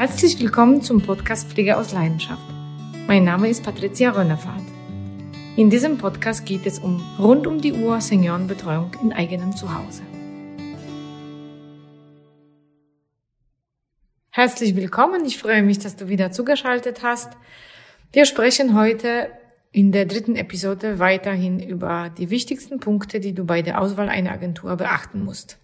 Herzlich willkommen zum Podcast Pflege aus Leidenschaft. Mein Name ist Patricia Rönnefahrt. In diesem Podcast geht es um rund um die Uhr Seniorenbetreuung in eigenem Zuhause. Herzlich willkommen, ich freue mich, dass du wieder zugeschaltet hast. Wir sprechen heute in der dritten Episode weiterhin über die wichtigsten Punkte, die du bei der Auswahl einer Agentur beachten musst.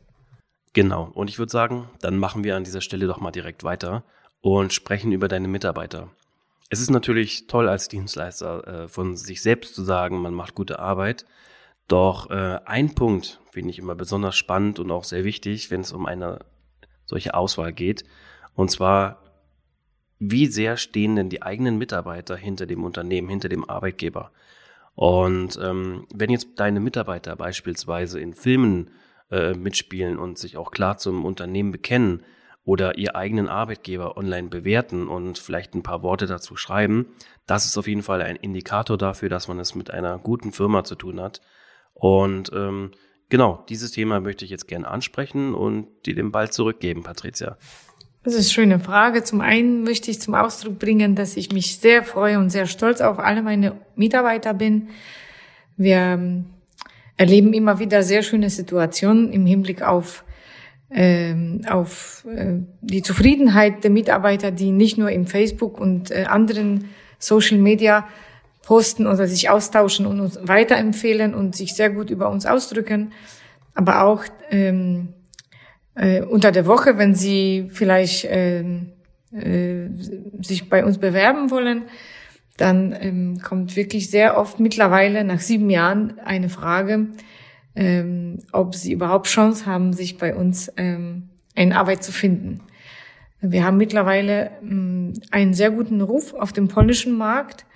Genau, und ich würde sagen, dann machen wir an dieser Stelle doch mal direkt weiter und sprechen über deine Mitarbeiter. Es ist natürlich toll als Dienstleister äh, von sich selbst zu sagen, man macht gute Arbeit. Doch äh, ein Punkt finde ich immer besonders spannend und auch sehr wichtig, wenn es um eine solche Auswahl geht. Und zwar wie sehr stehen denn die eigenen Mitarbeiter hinter dem Unternehmen, hinter dem Arbeitgeber? Und ähm, wenn jetzt deine Mitarbeiter beispielsweise in Filmen äh, mitspielen und sich auch klar zum Unternehmen bekennen oder ihr eigenen Arbeitgeber online bewerten und vielleicht ein paar Worte dazu schreiben, das ist auf jeden Fall ein Indikator dafür, dass man es mit einer guten Firma zu tun hat. Und ähm, genau, dieses Thema möchte ich jetzt gerne ansprechen und dir den Ball zurückgeben, Patricia. Das ist eine schöne Frage. Zum einen möchte ich zum Ausdruck bringen, dass ich mich sehr freue und sehr stolz auf alle meine Mitarbeiter bin. Wir ähm, erleben immer wieder sehr schöne Situationen im Hinblick auf auf äh, die Zufriedenheit der Mitarbeiter, die nicht nur im Facebook und äh, anderen Social Media posten oder sich austauschen und uns weiterempfehlen und sich sehr gut über uns ausdrücken, aber auch ähm, äh, unter der Woche, wenn Sie vielleicht äh, äh, sich bei uns bewerben wollen, dann ähm, kommt wirklich sehr oft mittlerweile nach sieben Jahren eine Frage, ähm, ob Sie überhaupt Chance haben, sich bei uns ähm, eine Arbeit zu finden. Wir haben mittlerweile ähm, einen sehr guten Ruf auf dem polnischen Markt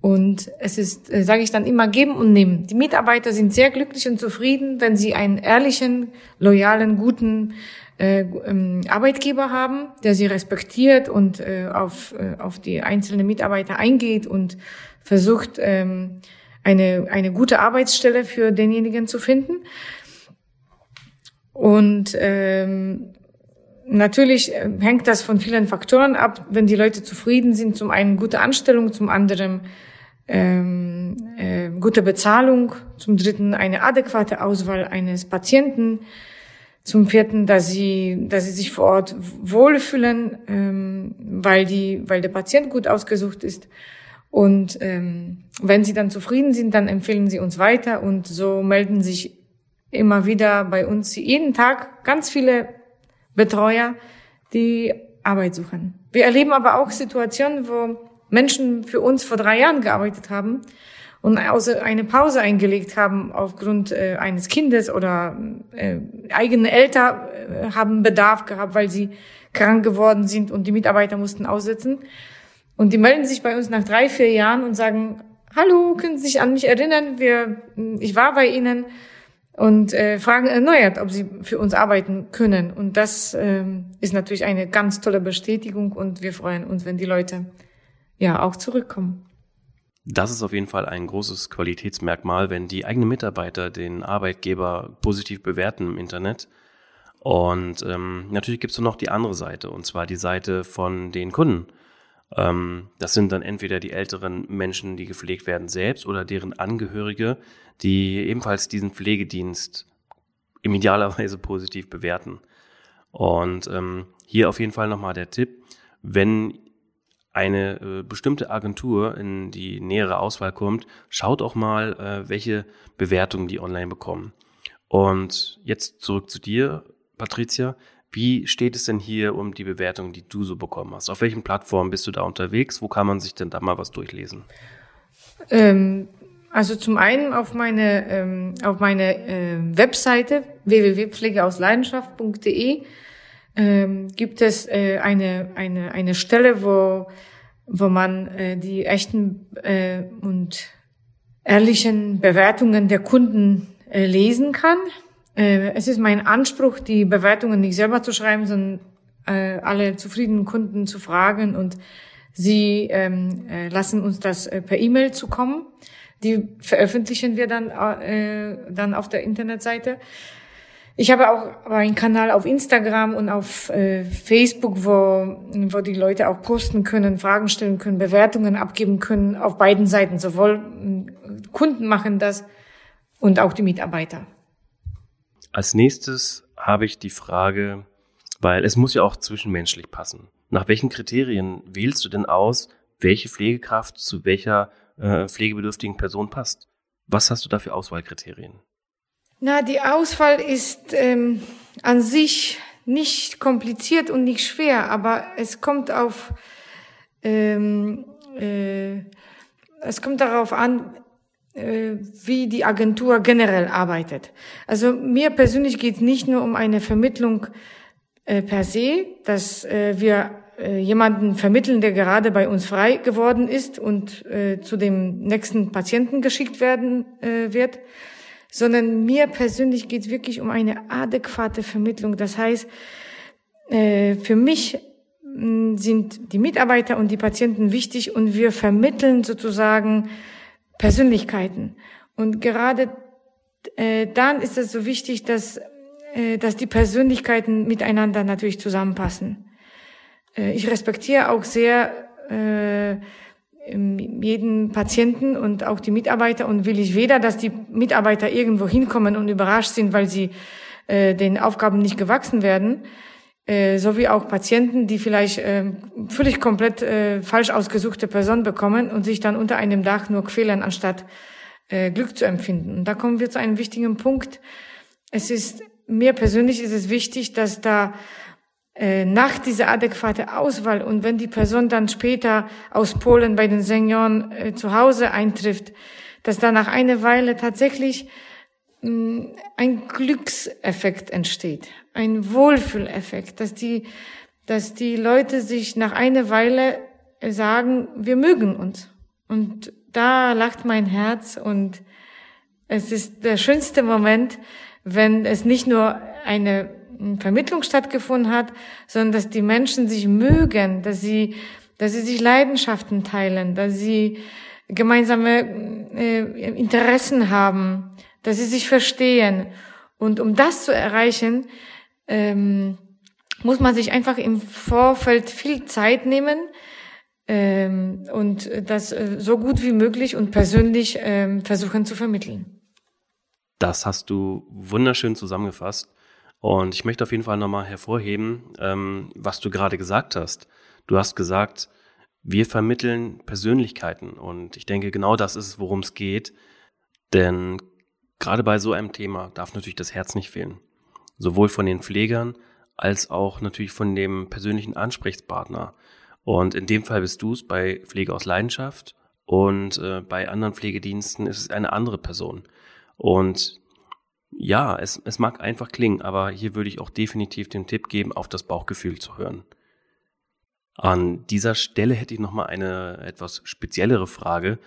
und es ist, äh, sage ich dann immer, geben und nehmen. Die Mitarbeiter sind sehr glücklich und zufrieden, wenn sie einen ehrlichen, loyalen, guten äh, ähm, Arbeitgeber haben, der sie respektiert und äh, auf, äh, auf die einzelnen Mitarbeiter eingeht und versucht, ähm, eine, eine gute Arbeitsstelle für denjenigen zu finden. Und ähm, natürlich äh, hängt das von vielen Faktoren ab. Wenn die Leute zufrieden sind, zum einen gute Anstellung, zum anderen ähm, äh, gute Bezahlung, zum dritten eine adäquate Auswahl eines Patienten, zum vierten, dass sie, dass sie sich vor Ort wohlfühlen, ähm, weil die, weil der Patient gut ausgesucht ist. Und ähm, wenn sie dann zufrieden sind, dann empfehlen sie uns weiter und so melden sich immer wieder bei uns jeden Tag ganz viele Betreuer, die Arbeit suchen. Wir erleben aber auch Situationen, wo Menschen für uns vor drei Jahren gearbeitet haben und also eine Pause eingelegt haben aufgrund äh, eines Kindes oder äh, eigene Eltern äh, haben Bedarf gehabt, weil sie krank geworden sind und die Mitarbeiter mussten aussetzen. Und die melden sich bei uns nach drei, vier Jahren und sagen, hallo, können Sie sich an mich erinnern? Wir, ich war bei Ihnen und äh, fragen erneuert, ob sie für uns arbeiten können. Und das ähm, ist natürlich eine ganz tolle Bestätigung und wir freuen uns, wenn die Leute ja auch zurückkommen. Das ist auf jeden Fall ein großes Qualitätsmerkmal, wenn die eigenen Mitarbeiter den Arbeitgeber positiv bewerten im Internet. Und ähm, natürlich gibt es noch die andere Seite, und zwar die Seite von den Kunden. Ähm, das sind dann entweder die älteren Menschen, die gepflegt werden selbst oder deren Angehörige, die ebenfalls diesen Pflegedienst im idealerweise positiv bewerten. Und ähm, hier auf jeden Fall nochmal der Tipp, wenn eine äh, bestimmte Agentur in die nähere Auswahl kommt, schaut auch mal, äh, welche Bewertungen die online bekommen. Und jetzt zurück zu dir, Patricia. Wie steht es denn hier um die Bewertung, die du so bekommen hast? Auf welchen Plattformen bist du da unterwegs? Wo kann man sich denn da mal was durchlesen? Ähm, also zum einen auf meine, ähm, auf meine äh, Webseite www.pflegeausleidenschaft.de ähm, gibt es äh, eine, eine, eine Stelle, wo, wo man äh, die echten äh, und ehrlichen Bewertungen der Kunden äh, lesen kann. Äh, es ist mein Anspruch, die Bewertungen nicht selber zu schreiben, sondern äh, alle zufriedenen Kunden zu fragen und sie ähm, äh, lassen uns das äh, per E-Mail zukommen. Die veröffentlichen wir dann, äh, dann auf der Internetseite. Ich habe auch einen Kanal auf Instagram und auf äh, Facebook, wo, wo die Leute auch posten können, Fragen stellen können, Bewertungen abgeben können auf beiden Seiten. Sowohl äh, Kunden machen das und auch die Mitarbeiter. Als nächstes habe ich die Frage, weil es muss ja auch zwischenmenschlich passen. Nach welchen Kriterien wählst du denn aus, welche Pflegekraft zu welcher äh, pflegebedürftigen Person passt? Was hast du da für Auswahlkriterien? Na, die Auswahl ist ähm, an sich nicht kompliziert und nicht schwer, aber es kommt auf ähm, äh, es kommt darauf an, wie die Agentur generell arbeitet. Also mir persönlich geht es nicht nur um eine Vermittlung äh, per se, dass äh, wir äh, jemanden vermitteln, der gerade bei uns frei geworden ist und äh, zu dem nächsten Patienten geschickt werden äh, wird, sondern mir persönlich geht es wirklich um eine adäquate Vermittlung. Das heißt, äh, für mich mh, sind die Mitarbeiter und die Patienten wichtig und wir vermitteln sozusagen Persönlichkeiten. Und gerade äh, dann ist es so wichtig, dass, äh, dass die Persönlichkeiten miteinander natürlich zusammenpassen. Äh, ich respektiere auch sehr äh, jeden Patienten und auch die Mitarbeiter und will ich weder, dass die Mitarbeiter irgendwo hinkommen und überrascht sind, weil sie äh, den Aufgaben nicht gewachsen werden, äh, sowie auch Patienten, die vielleicht äh, völlig komplett äh, falsch ausgesuchte Personen bekommen und sich dann unter einem Dach nur quälen, anstatt äh, Glück zu empfinden. Und da kommen wir zu einem wichtigen Punkt. Es ist mir persönlich ist es wichtig, dass da äh, nach dieser adäquate Auswahl und wenn die Person dann später aus Polen bei den Senioren äh, zu Hause eintrifft, dass da nach einer Weile tatsächlich ein Glückseffekt entsteht, ein Wohlfühleffekt, dass die, dass die Leute sich nach einer Weile sagen, wir mögen uns. Und da lacht mein Herz und es ist der schönste Moment, wenn es nicht nur eine Vermittlung stattgefunden hat, sondern dass die Menschen sich mögen, dass sie, dass sie sich Leidenschaften teilen, dass sie gemeinsame äh, Interessen haben, dass sie sich verstehen. Und um das zu erreichen, ähm, muss man sich einfach im Vorfeld viel Zeit nehmen ähm, und das äh, so gut wie möglich und persönlich ähm, versuchen zu vermitteln. Das hast du wunderschön zusammengefasst. Und ich möchte auf jeden Fall nochmal hervorheben, ähm, was du gerade gesagt hast. Du hast gesagt, wir vermitteln Persönlichkeiten. Und ich denke, genau das ist es, worum es geht. Denn gerade bei so einem Thema darf natürlich das Herz nicht fehlen. Sowohl von den Pflegern als auch natürlich von dem persönlichen Ansprechpartner. Und in dem Fall bist du es bei Pflege aus Leidenschaft und äh, bei anderen Pflegediensten ist es eine andere Person. Und ja, es, es mag einfach klingen, aber hier würde ich auch definitiv den Tipp geben, auf das Bauchgefühl zu hören. An dieser Stelle hätte ich nochmal eine etwas speziellere Frage.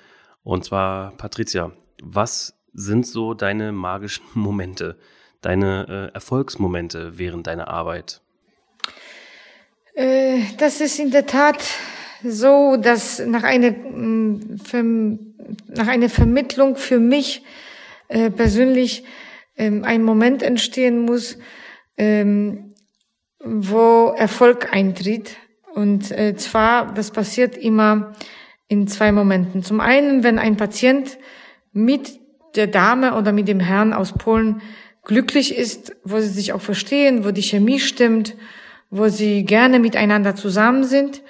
Und zwar, Patricia, was sind so deine magischen Momente, deine äh, Erfolgsmomente während deiner Arbeit? Äh, das ist in der Tat so, dass nach einer, mm, nach einer Vermittlung für mich äh, persönlich ähm, ein Moment entstehen muss, ähm, wo Erfolg eintritt. Und äh, zwar, das passiert immer in zwei Momenten. Zum einen, wenn ein Patient mit der Dame oder mit dem Herrn aus Polen glücklich ist, wo sie sich auch verstehen, wo die Chemie stimmt, wo sie gerne miteinander zusammen sind.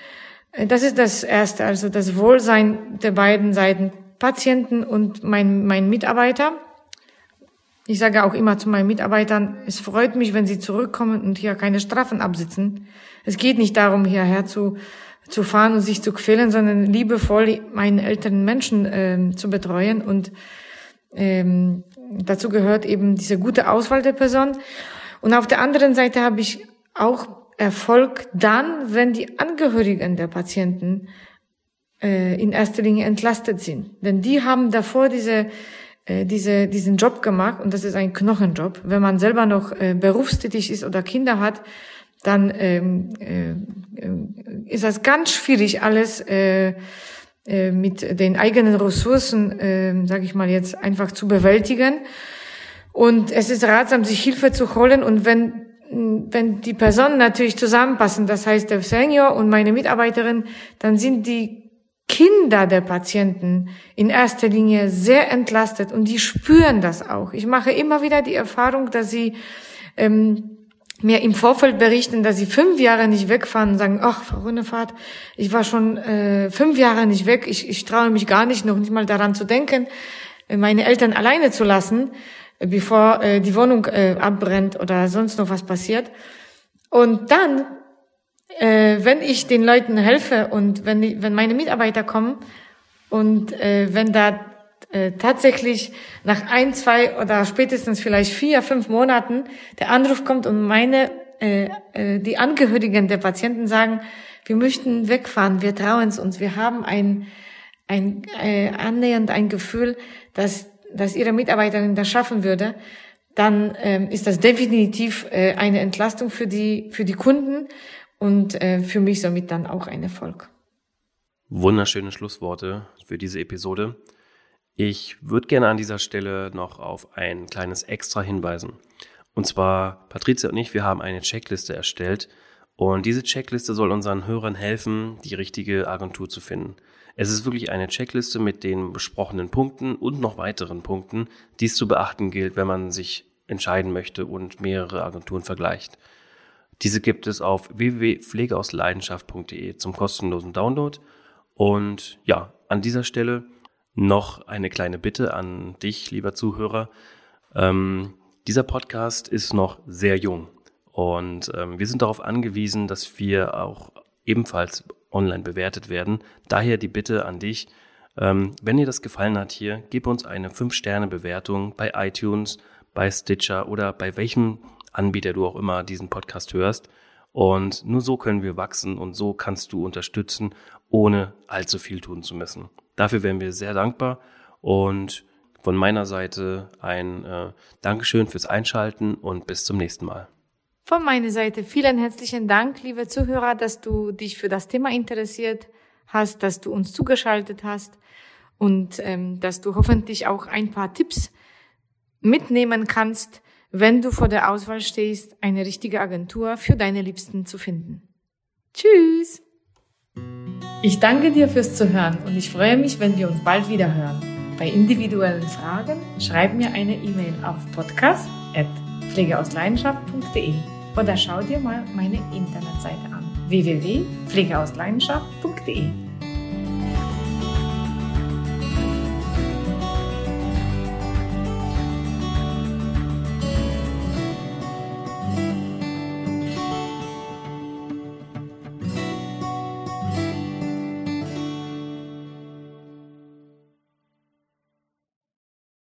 Äh, das ist das Erste, also das Wohlsein der beiden Seiten, Patienten und mein, mein Mitarbeiter. Ich sage auch immer zu meinen Mitarbeitern, es freut mich, wenn sie zurückkommen und hier keine Strafen absitzen. Es geht nicht darum, hierher zu, zu fahren und sich zu quälen, sondern liebevoll meinen älteren Menschen äh, zu betreuen. Und ähm, dazu gehört eben diese gute Auswahl der Person. Und auf der anderen Seite habe ich auch Erfolg dann, wenn die Angehörigen der Patienten äh, in erster Linie entlastet sind. Denn die haben davor diese äh, diese, diesen Job gemacht und das ist ein Knochenjob. Wenn man selber noch äh, berufstätig ist oder Kinder hat, dann ähm, äh, äh, ist das ganz schwierig, alles äh, äh, mit den eigenen Ressourcen, äh, sage ich mal jetzt, einfach zu bewältigen. Und es ist ratsam, sich Hilfe zu holen. Und wenn, wenn die Personen natürlich zusammenpassen, das heißt der Senior und meine Mitarbeiterin, dann sind die Kinder der Patienten in erster Linie sehr entlastet und die spüren das auch. Ich mache immer wieder die Erfahrung, dass sie ähm, mir im Vorfeld berichten, dass sie fünf Jahre nicht wegfahren und sagen, ach, Frau Runnefahrt, ich war schon äh, fünf Jahre nicht weg, ich, ich traue mich gar nicht, noch nicht mal daran zu denken, meine Eltern alleine zu lassen, bevor äh, die Wohnung äh, abbrennt oder sonst noch was passiert. Und dann, äh, wenn ich den Leuten helfe und wenn, wenn meine Mitarbeiter kommen und äh, wenn da tatsächlich nach ein, zwei oder spätestens vielleicht vier, fünf Monaten der Anruf kommt und meine, äh, äh, die Angehörigen der Patienten sagen, wir möchten wegfahren, wir trauen es uns, wir haben ein, ein äh, annähernd ein Gefühl, dass, dass ihre Mitarbeiterin das schaffen würde, dann ähm, ist das definitiv äh, eine Entlastung für die, für die Kunden und äh, für mich somit dann auch ein Erfolg. Wunderschöne Schlussworte für diese Episode. Ich würde gerne an dieser Stelle noch auf ein kleines Extra hinweisen. Und zwar, Patricia und ich, wir haben eine Checkliste erstellt und diese Checkliste soll unseren Hörern helfen, die richtige Agentur zu finden. Es ist wirklich eine Checkliste mit den besprochenen Punkten und noch weiteren Punkten, die es zu beachten gilt, wenn man sich entscheiden möchte und mehrere Agenturen vergleicht. Diese gibt es auf www.pflegeausleidenschaft.de zum kostenlosen Download. Und ja, an dieser Stelle noch eine kleine Bitte an dich, lieber Zuhörer. Ähm, dieser Podcast ist noch sehr jung und ähm, wir sind darauf angewiesen, dass wir auch ebenfalls online bewertet werden. Daher die Bitte an dich, ähm, wenn dir das gefallen hat hier, gib uns eine 5-Sterne-Bewertung bei iTunes, bei Stitcher oder bei welchem Anbieter du auch immer diesen Podcast hörst. Und nur so können wir wachsen und so kannst du unterstützen, ohne allzu viel tun zu müssen. Dafür wären wir sehr dankbar und von meiner Seite ein äh, Dankeschön fürs Einschalten und bis zum nächsten Mal. Von meiner Seite vielen herzlichen Dank, liebe Zuhörer, dass du dich für das Thema interessiert hast, dass du uns zugeschaltet hast und ähm, dass du hoffentlich auch ein paar Tipps mitnehmen kannst, wenn du vor der Auswahl stehst, eine richtige Agentur für deine Liebsten zu finden. Tschüss! Ich danke dir fürs Zuhören und ich freue mich, wenn wir uns bald wieder hören. Bei individuellen Fragen schreib mir eine E-Mail auf podcast.pflegeausleidenschaft.de oder schau dir mal meine Internetseite an www.pflegeausleidenschaft.de.